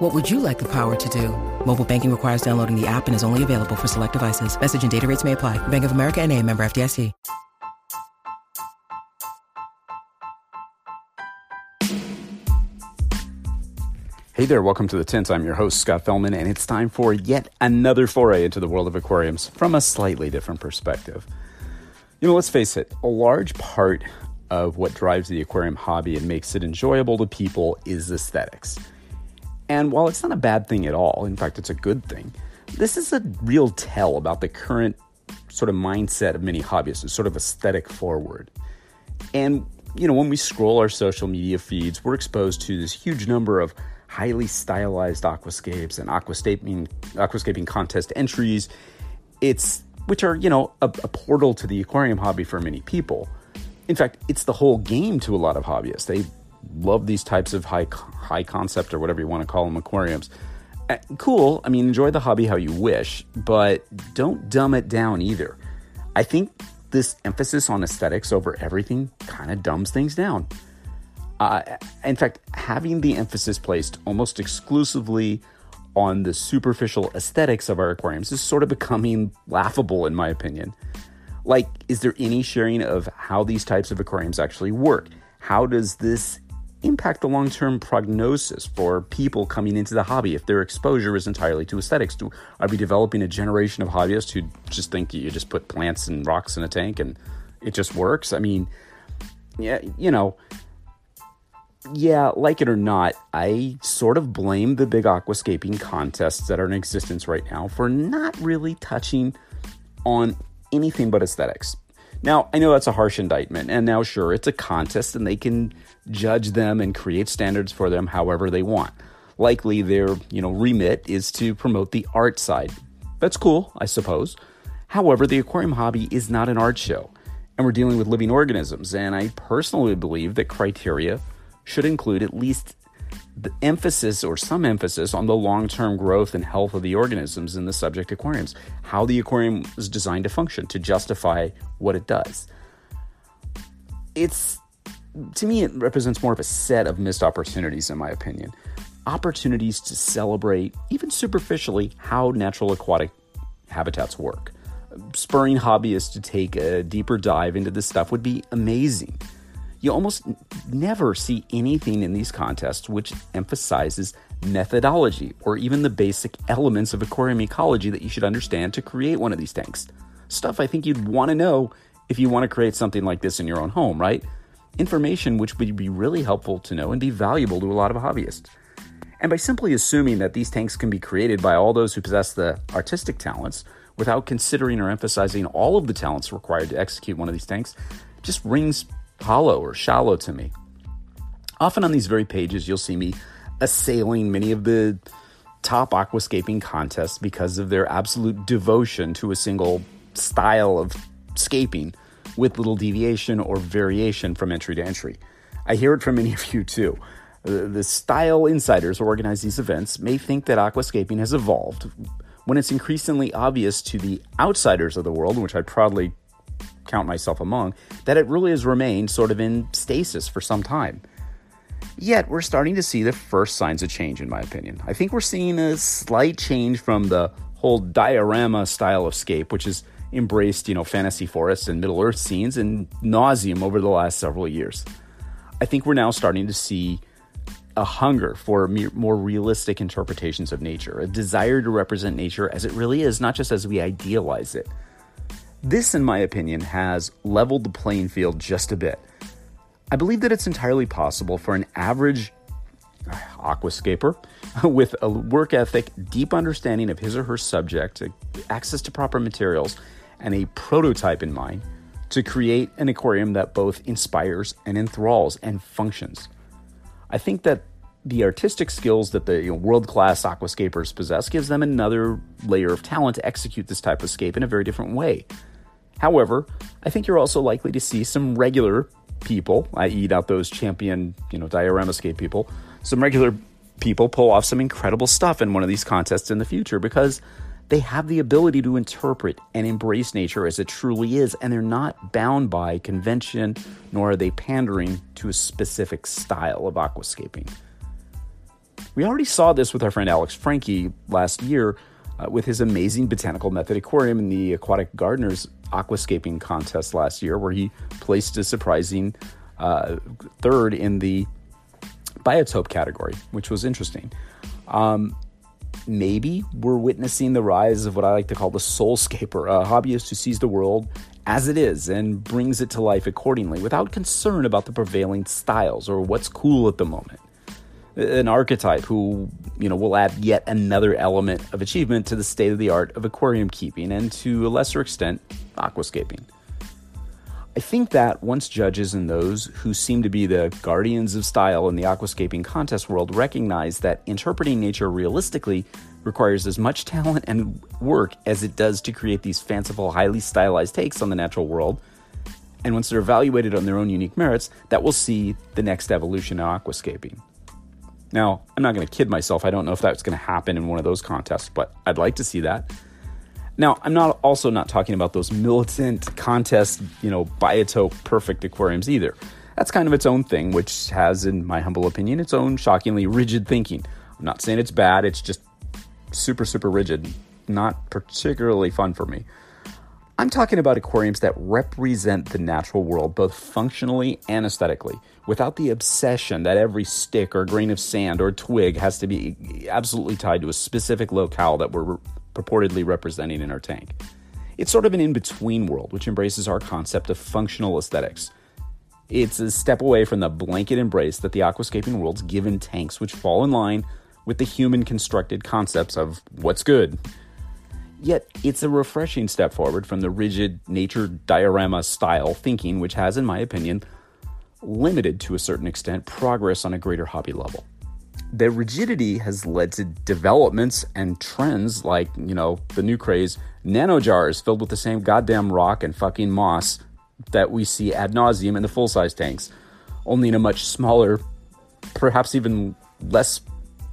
What would you like the power to do? Mobile banking requires downloading the app and is only available for select devices. Message and data rates may apply. Bank of America and a member FDIC. Hey there, welcome to the Tint. I'm your host, Scott Fellman, and it's time for yet another foray into the world of aquariums from a slightly different perspective. You know, let's face it, a large part of what drives the aquarium hobby and makes it enjoyable to people is aesthetics. And while it's not a bad thing at all, in fact, it's a good thing, this is a real tell about the current sort of mindset of many hobbyists, it's sort of aesthetic forward. And, you know, when we scroll our social media feeds, we're exposed to this huge number of highly stylized aquascapes and aquascaping, aquascaping contest entries. It's which are, you know, a, a portal to the aquarium hobby for many people. In fact, it's the whole game to a lot of hobbyists. They love these types of high high concept or whatever you want to call them aquariums. Uh, cool. I mean, enjoy the hobby how you wish, but don't dumb it down either. I think this emphasis on aesthetics over everything kind of dumbs things down. Uh, in fact, having the emphasis placed almost exclusively on the superficial aesthetics of our aquariums is sort of becoming laughable, in my opinion. Like, is there any sharing of how these types of aquariums actually work? How does this impact the long term prognosis for people coming into the hobby if their exposure is entirely to aesthetics? Do, are we developing a generation of hobbyists who just think you just put plants and rocks in a tank and it just works? I mean, yeah, you know, yeah, like it or not, I sort of blame the big aquascaping contests that are in existence right now for not really touching on anything but aesthetics. Now, I know that's a harsh indictment, and now, sure, it's a contest and they can judge them and create standards for them however they want. Likely their, you know, remit is to promote the art side. That's cool, I suppose. However, the aquarium hobby is not an art show, and we're dealing with living organisms, and I personally believe that criteria should include at least the emphasis or some emphasis on the long term growth and health of the organisms in the subject aquariums, how the aquarium is designed to function to justify what it does. It's, to me, it represents more of a set of missed opportunities, in my opinion. Opportunities to celebrate, even superficially, how natural aquatic habitats work. Spurring hobbyists to take a deeper dive into this stuff would be amazing. You almost never see anything in these contests which emphasizes methodology or even the basic elements of aquarium ecology that you should understand to create one of these tanks. Stuff I think you'd want to know if you want to create something like this in your own home, right? Information which would be really helpful to know and be valuable to a lot of hobbyists. And by simply assuming that these tanks can be created by all those who possess the artistic talents without considering or emphasizing all of the talents required to execute one of these tanks just rings hollow or shallow to me. Often on these very pages, you'll see me assailing many of the top aquascaping contests because of their absolute devotion to a single style of scaping with little deviation or variation from entry to entry. I hear it from many of you too. The style insiders who organize these events may think that aquascaping has evolved when it's increasingly obvious to the outsiders of the world, which I proudly count myself among, that it really has remained sort of in stasis for some time. Yet, we're starting to see the first signs of change, in my opinion. I think we're seeing a slight change from the whole diorama style of scape, which has embraced, you know, fantasy forests and Middle Earth scenes and nauseum over the last several years. I think we're now starting to see a hunger for more realistic interpretations of nature, a desire to represent nature as it really is, not just as we idealize it. This, in my opinion, has leveled the playing field just a bit. I believe that it's entirely possible for an average aquascaper with a work ethic, deep understanding of his or her subject, access to proper materials, and a prototype in mind to create an aquarium that both inspires and enthralls and functions. I think that the artistic skills that the you know, world-class aquascapers possess gives them another layer of talent to execute this type of scape in a very different way. However, I think you're also likely to see some regular people, i.e., not those champion, you know, dioramascape people, some regular people pull off some incredible stuff in one of these contests in the future because they have the ability to interpret and embrace nature as it truly is, and they're not bound by convention, nor are they pandering to a specific style of aquascaping. We already saw this with our friend Alex Franke last year uh, with his amazing botanical method aquarium in the Aquatic Gardeners aquascaping contest last year, where he placed a surprising uh, third in the biotope category, which was interesting. Um, maybe we're witnessing the rise of what I like to call the soulscaper, a hobbyist who sees the world as it is and brings it to life accordingly without concern about the prevailing styles or what's cool at the moment. An archetype who, you know, will add yet another element of achievement to the state of the art of aquarium keeping and to a lesser extent, aquascaping. I think that once judges and those who seem to be the guardians of style in the aquascaping contest world recognize that interpreting nature realistically requires as much talent and work as it does to create these fanciful, highly stylized takes on the natural world, and once they're evaluated on their own unique merits, that will see the next evolution in aquascaping. Now, I'm not going to kid myself. I don't know if that's going to happen in one of those contests, but I'd like to see that. Now, I'm not also not talking about those militant contest, you know, biotope perfect aquariums either. That's kind of its own thing, which has, in my humble opinion, its own shockingly rigid thinking. I'm not saying it's bad, it's just super, super rigid. Not particularly fun for me. I'm talking about aquariums that represent the natural world both functionally and aesthetically, without the obsession that every stick or grain of sand or twig has to be absolutely tied to a specific locale that we're purportedly representing in our tank. It's sort of an in between world, which embraces our concept of functional aesthetics. It's a step away from the blanket embrace that the aquascaping world's given tanks, which fall in line with the human constructed concepts of what's good. Yet, it's a refreshing step forward from the rigid nature diorama style thinking, which has, in my opinion, limited to a certain extent progress on a greater hobby level the rigidity has led to developments and trends like, you know, the new craze nano jars filled with the same goddamn rock and fucking moss that we see ad nauseum in the full size tanks, only in a much smaller, perhaps even less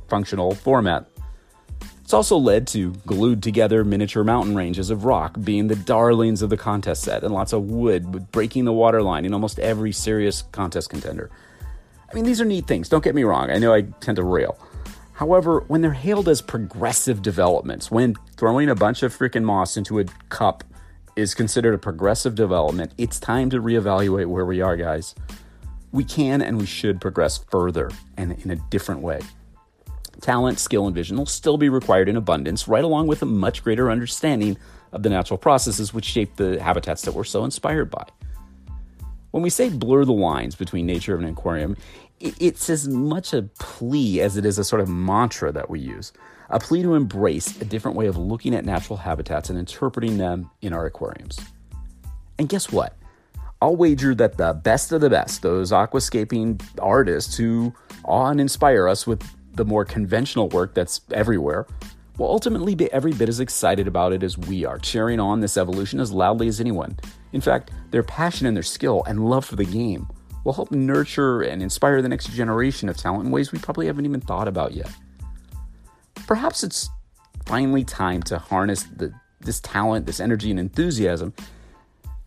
functional format. It's also led to glued together miniature mountain ranges of rock being the darlings of the contest set, and lots of wood breaking the waterline in almost every serious contest contender. I mean, these are neat things, don't get me wrong. I know I tend to rail. However, when they're hailed as progressive developments, when throwing a bunch of freaking moss into a cup is considered a progressive development, it's time to reevaluate where we are, guys. We can and we should progress further and in a different way. Talent, skill, and vision will still be required in abundance, right along with a much greater understanding of the natural processes which shape the habitats that we're so inspired by. When we say blur the lines between nature and an aquarium, it's as much a plea as it is a sort of mantra that we use. A plea to embrace a different way of looking at natural habitats and interpreting them in our aquariums. And guess what? I'll wager that the best of the best, those aquascaping artists who awe and inspire us with the more conventional work that's everywhere, will ultimately be every bit as excited about it as we are, cheering on this evolution as loudly as anyone. In fact, their passion and their skill and love for the game will help nurture and inspire the next generation of talent in ways we probably haven't even thought about yet. Perhaps it's finally time to harness the, this talent, this energy, and enthusiasm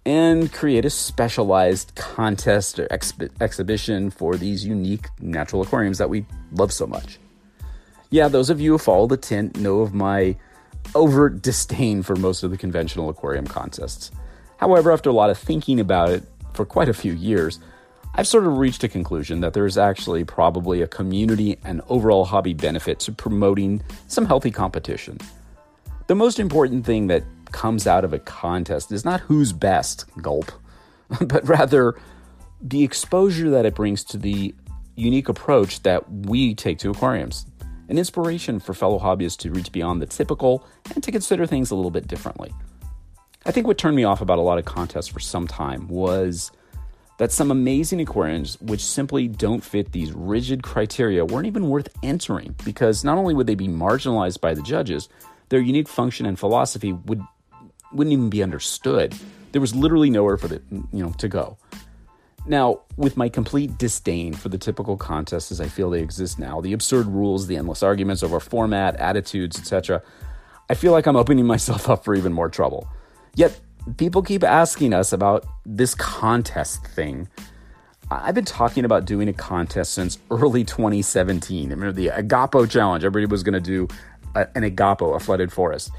and create a specialized contest or exhibition for these unique natural aquariums that we love so much. Yeah, those of you who follow the tint know of my overt disdain for most of the conventional aquarium contests. However, after a lot of thinking about it for quite a few years, I've sort of reached a conclusion that there's actually probably a community and overall hobby benefit to promoting some healthy competition. The most important thing that comes out of a contest is not who's best, gulp, but rather the exposure that it brings to the unique approach that we take to aquariums an inspiration for fellow hobbyists to reach beyond the typical and to consider things a little bit differently. I think what turned me off about a lot of contests for some time was that some amazing aquariums, which simply don't fit these rigid criteria, weren't even worth entering because not only would they be marginalized by the judges, their unique function and philosophy would wouldn't even be understood There was literally nowhere for the you know to go. Now, with my complete disdain for the typical contests as I feel they exist now, the absurd rules, the endless arguments over format, attitudes, etc., I feel like I'm opening myself up for even more trouble. Yet, people keep asking us about this contest thing. I've been talking about doing a contest since early 2017. I remember the Igapo challenge. Everybody was going to do an Igapo, a flooded forest.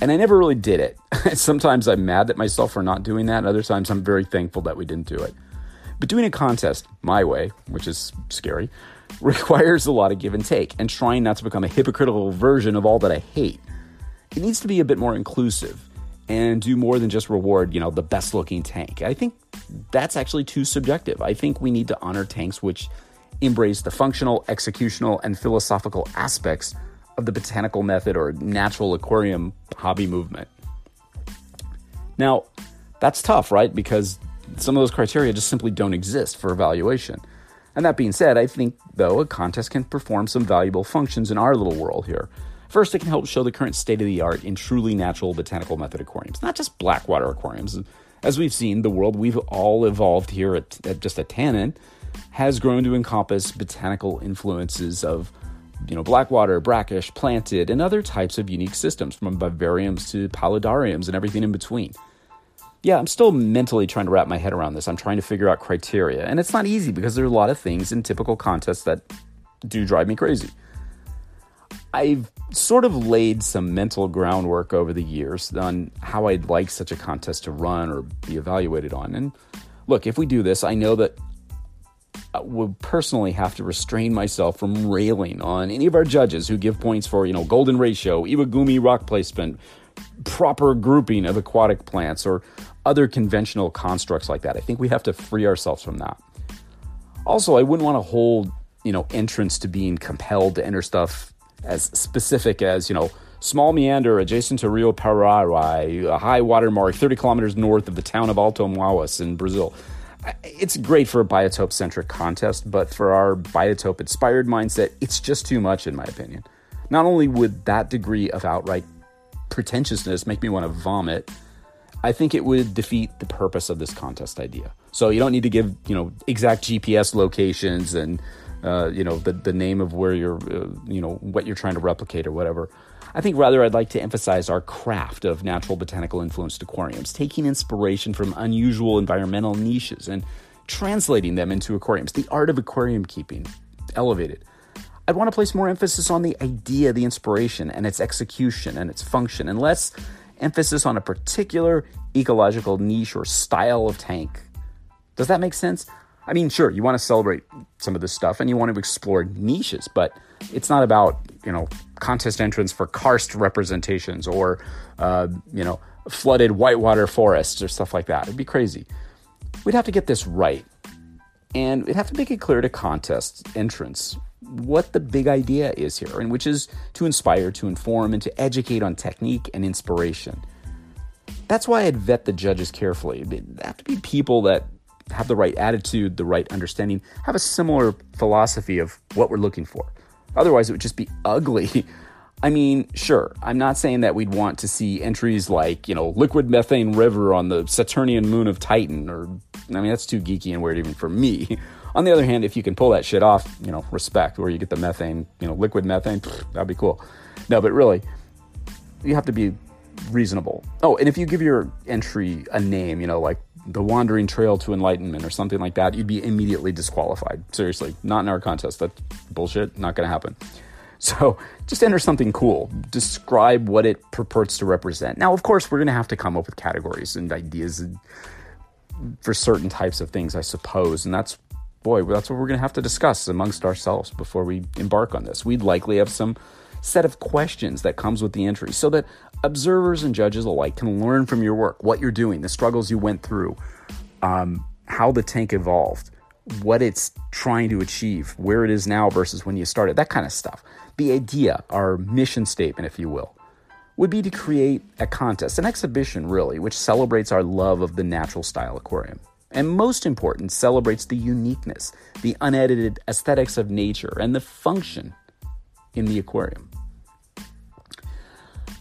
And I never really did it. Sometimes I'm mad at myself for not doing that. Other times I'm very thankful that we didn't do it. But doing a contest my way, which is scary, requires a lot of give and take and trying not to become a hypocritical version of all that I hate. It needs to be a bit more inclusive and do more than just reward, you know, the best looking tank. I think that's actually too subjective. I think we need to honor tanks which embrace the functional, executional, and philosophical aspects of the botanical method or natural aquarium hobby movement. Now, that's tough, right? Because some of those criteria just simply don't exist for evaluation. And that being said, I think, though, a contest can perform some valuable functions in our little world here. First, it can help show the current state of the art in truly natural botanical method aquariums, not just blackwater aquariums. As we've seen, the world we've all evolved here at, at just a Tannin has grown to encompass botanical influences of you know, blackwater, brackish, planted, and other types of unique systems, from vivariums to paludariums and everything in between. Yeah, I'm still mentally trying to wrap my head around this. I'm trying to figure out criteria, and it's not easy because there are a lot of things in typical contests that do drive me crazy. I've sort of laid some mental groundwork over the years on how I'd like such a contest to run or be evaluated on. And look, if we do this, I know that Uh, would personally have to restrain myself from railing on any of our judges who give points for, you know, golden ratio, iwagumi rock placement, proper grouping of aquatic plants, or other conventional constructs like that. I think we have to free ourselves from that. Also, I wouldn't want to hold, you know, entrance to being compelled to enter stuff as specific as, you know, small meander adjacent to Rio Paraguay, a high water mark 30 kilometers north of the town of Alto Mauas in Brazil. It's great for a biotope centric contest, but for our biotope inspired mindset, it's just too much, in my opinion. Not only would that degree of outright pretentiousness make me want to vomit, I think it would defeat the purpose of this contest idea. So you don't need to give, you know, exact GPS locations and uh, you know, the, the name of where you're, uh, you know, what you're trying to replicate or whatever. I think rather I'd like to emphasize our craft of natural botanical influenced aquariums, taking inspiration from unusual environmental niches and translating them into aquariums, the art of aquarium keeping, elevated. I'd want to place more emphasis on the idea, the inspiration, and its execution and its function, and less emphasis on a particular ecological niche or style of tank. Does that make sense? I mean, sure, you want to celebrate some of this stuff and you want to explore niches, but it's not about, you know, contest entrance for karst representations or, uh, you know, flooded whitewater forests or stuff like that. It'd be crazy. We'd have to get this right. And we'd have to make it clear to contest entrants what the big idea is here, and which is to inspire, to inform, and to educate on technique and inspiration. That's why I'd vet the judges carefully. They have to be people that have the right attitude, the right understanding, have a similar philosophy of what we're looking for. Otherwise, it would just be ugly. I mean, sure, I'm not saying that we'd want to see entries like, you know, liquid methane river on the Saturnian moon of Titan, or, I mean, that's too geeky and weird even for me. On the other hand, if you can pull that shit off, you know, respect, where you get the methane, you know, liquid methane, that'd be cool. No, but really, you have to be reasonable. Oh, and if you give your entry a name, you know, like the wandering trail to enlightenment or something like that, you'd be immediately disqualified. Seriously, not in our contest. That's bullshit. Not going to happen. So just enter something cool. Describe what it purports to represent. Now, of course, we're going to have to come up with categories and ideas for certain types of things, I suppose. And that's, boy, that's what we're going to have to discuss amongst ourselves before we embark on this. We'd likely have some set of questions that comes with the entry so that observers and judges alike can learn from your work, what you're doing, the struggles you went through, um, how the tank evolved, what it's trying to achieve, where it is now versus when you started, that kind of stuff. The idea, our mission statement, if you will, would be to create a contest, an exhibition really, which celebrates our love of the natural style aquarium. And most important, celebrates the uniqueness, the unedited aesthetics of nature, and the function in the aquarium.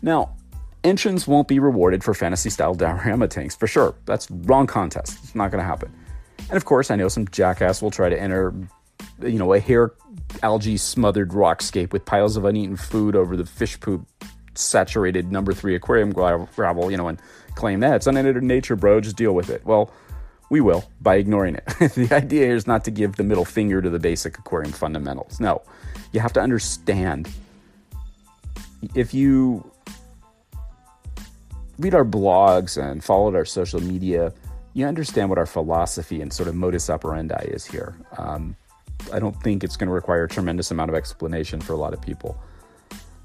Now, entrants won't be rewarded for fantasy style diorama tanks for sure. That's wrong contest. It's not going to happen. And of course, I know some jackass will try to enter, you know, a hair algae smothered rockscape with piles of uneaten food over the fish poop saturated number three aquarium gravel, you know, and claim that it's unedited nature, bro. Just deal with it. Well, we will by ignoring it. the idea is not to give the middle finger to the basic aquarium fundamentals. No, you have to understand. If you read our blogs and followed our social media, you understand what our philosophy and sort of modus operandi is here. Um, I don't think it's going to require a tremendous amount of explanation for a lot of people.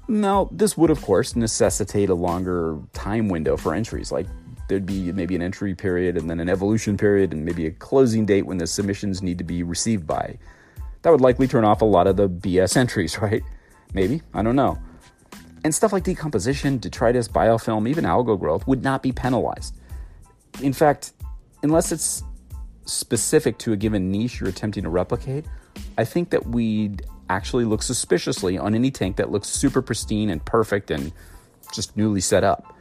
Now, this would, of course, necessitate a longer time window for entries. Like there'd be maybe an entry period and then an evolution period and maybe a closing date when the submissions need to be received by. That would likely turn off a lot of the BS entries, right? Maybe. I don't know. And stuff like decomposition, detritus, biofilm, even algal growth would not be penalized. In fact, unless it's specific to a given niche you're attempting to replicate, I think that we'd actually look suspiciously on any tank that looks super pristine and perfect and just newly set up.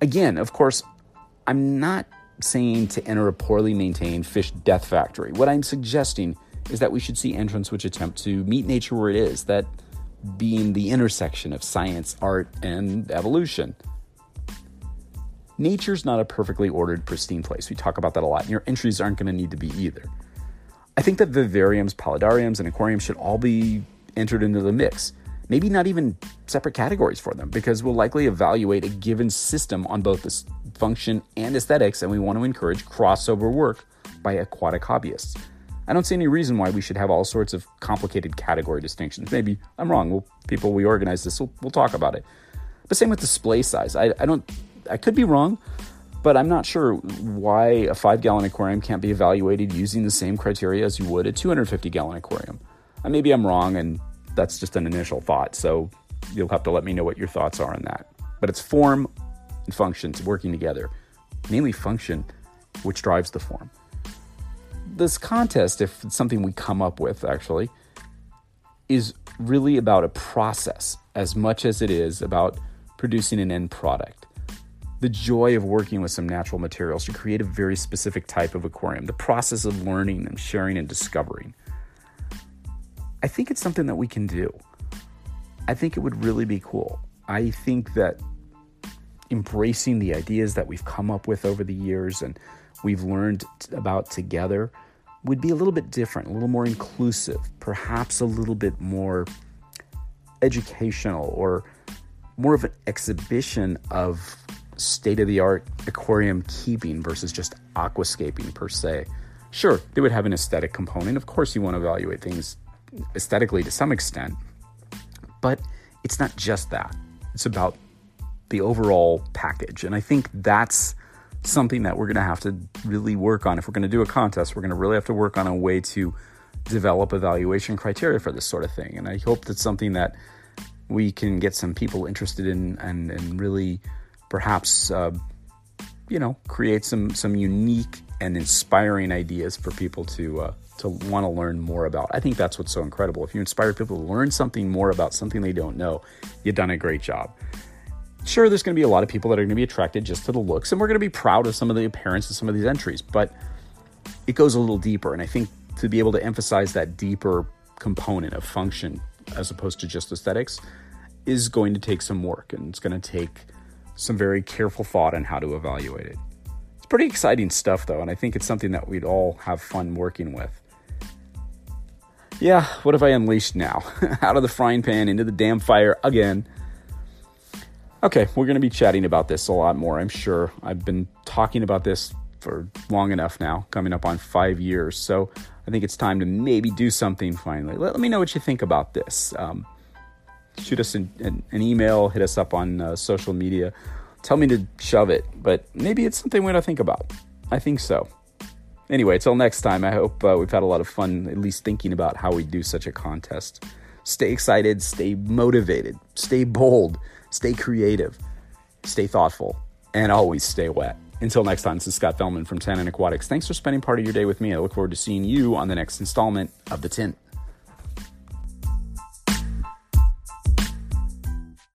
Again, of course, I'm not saying to enter a poorly maintained fish death factory. What I'm suggesting is that we should see entrants which attempt to meet nature where it is, that being the intersection of science, art, and evolution. Nature's not a perfectly ordered, pristine place. We talk about that a lot, and your entries aren't going to need to be either. I think that vivariums, paludariums, and aquariums should all be entered into the mix. Maybe not even separate categories for them, because we'll likely evaluate a given system on both the function and aesthetics, and we want to encourage crossover work by aquatic hobbyists. I don't see any reason why we should have all sorts of complicated category distinctions. Maybe I'm wrong. Well, people we organize this, we'll, we'll talk about it. But same with display size. I, I don't. I could be wrong, but I'm not sure why a five gallon aquarium can't be evaluated using the same criteria as you would a 250 gallon aquarium. Maybe I'm wrong, and that's just an initial thought. So you'll have to let me know what your thoughts are on that. But it's form and functions working together, mainly function, which drives the form. This contest, if it's something we come up with actually, is really about a process as much as it is about producing an end product the joy of working with some natural materials to create a very specific type of aquarium, the process of learning and sharing and discovering. I think it's something that we can do. I think it would really be cool. I think that embracing the ideas that we've come up with over the years and we've learned about together would be a little bit different, a little more inclusive, perhaps a little bit more educational or more of an exhibition of state of the art aquarium keeping versus just aquascaping per se. Sure, they would have an aesthetic component. Of course, you want to evaluate things aesthetically to some extent, but it's not just that. It's about the overall package. And I think that's something that we're going to have to really work on. If we're going to do a contest, we're going to really have to work on a way to develop evaluation criteria for this sort of thing. And I hope that's something that we can get some people interested in and, and really perhaps uh, you know create some some unique and inspiring ideas for people to uh, to want to learn more about. I think that's what's so incredible. If you inspire people to learn something more about something they don't know, you've done a great job. Sure, there's going to be a lot of people that are going to be attracted just to the looks, and we're going to be proud of some of the appearance of some of these entries, but it goes a little deeper. And I think to be able to emphasize that deeper component of function as opposed to just aesthetics is going to take some work, and it's going to take some very careful thought on how to evaluate it. It's pretty exciting stuff, though, and I think it's something that we'd all have fun working with. Yeah, what have I unleashed now? Out of the frying pan into the damn fire again. Okay, we're going to be chatting about this a lot more, I'm sure. I've been talking about this for long enough now, coming up on five years. So I think it's time to maybe do something finally. Let, let me know what you think about this. Um, shoot us an, an, an email, hit us up on uh, social media. Tell me to shove it, but maybe it's something we ought to think about. I think so. Anyway, till next time, I hope uh, we've had a lot of fun at least thinking about how we do such a contest. Stay excited, stay motivated, stay bold, stay creative, stay thoughtful, and always stay wet. Until next time, this is Scott Fellman from Tannin Aquatics. Thanks for spending part of your day with me. I look forward to seeing you on the next installment of The Tint.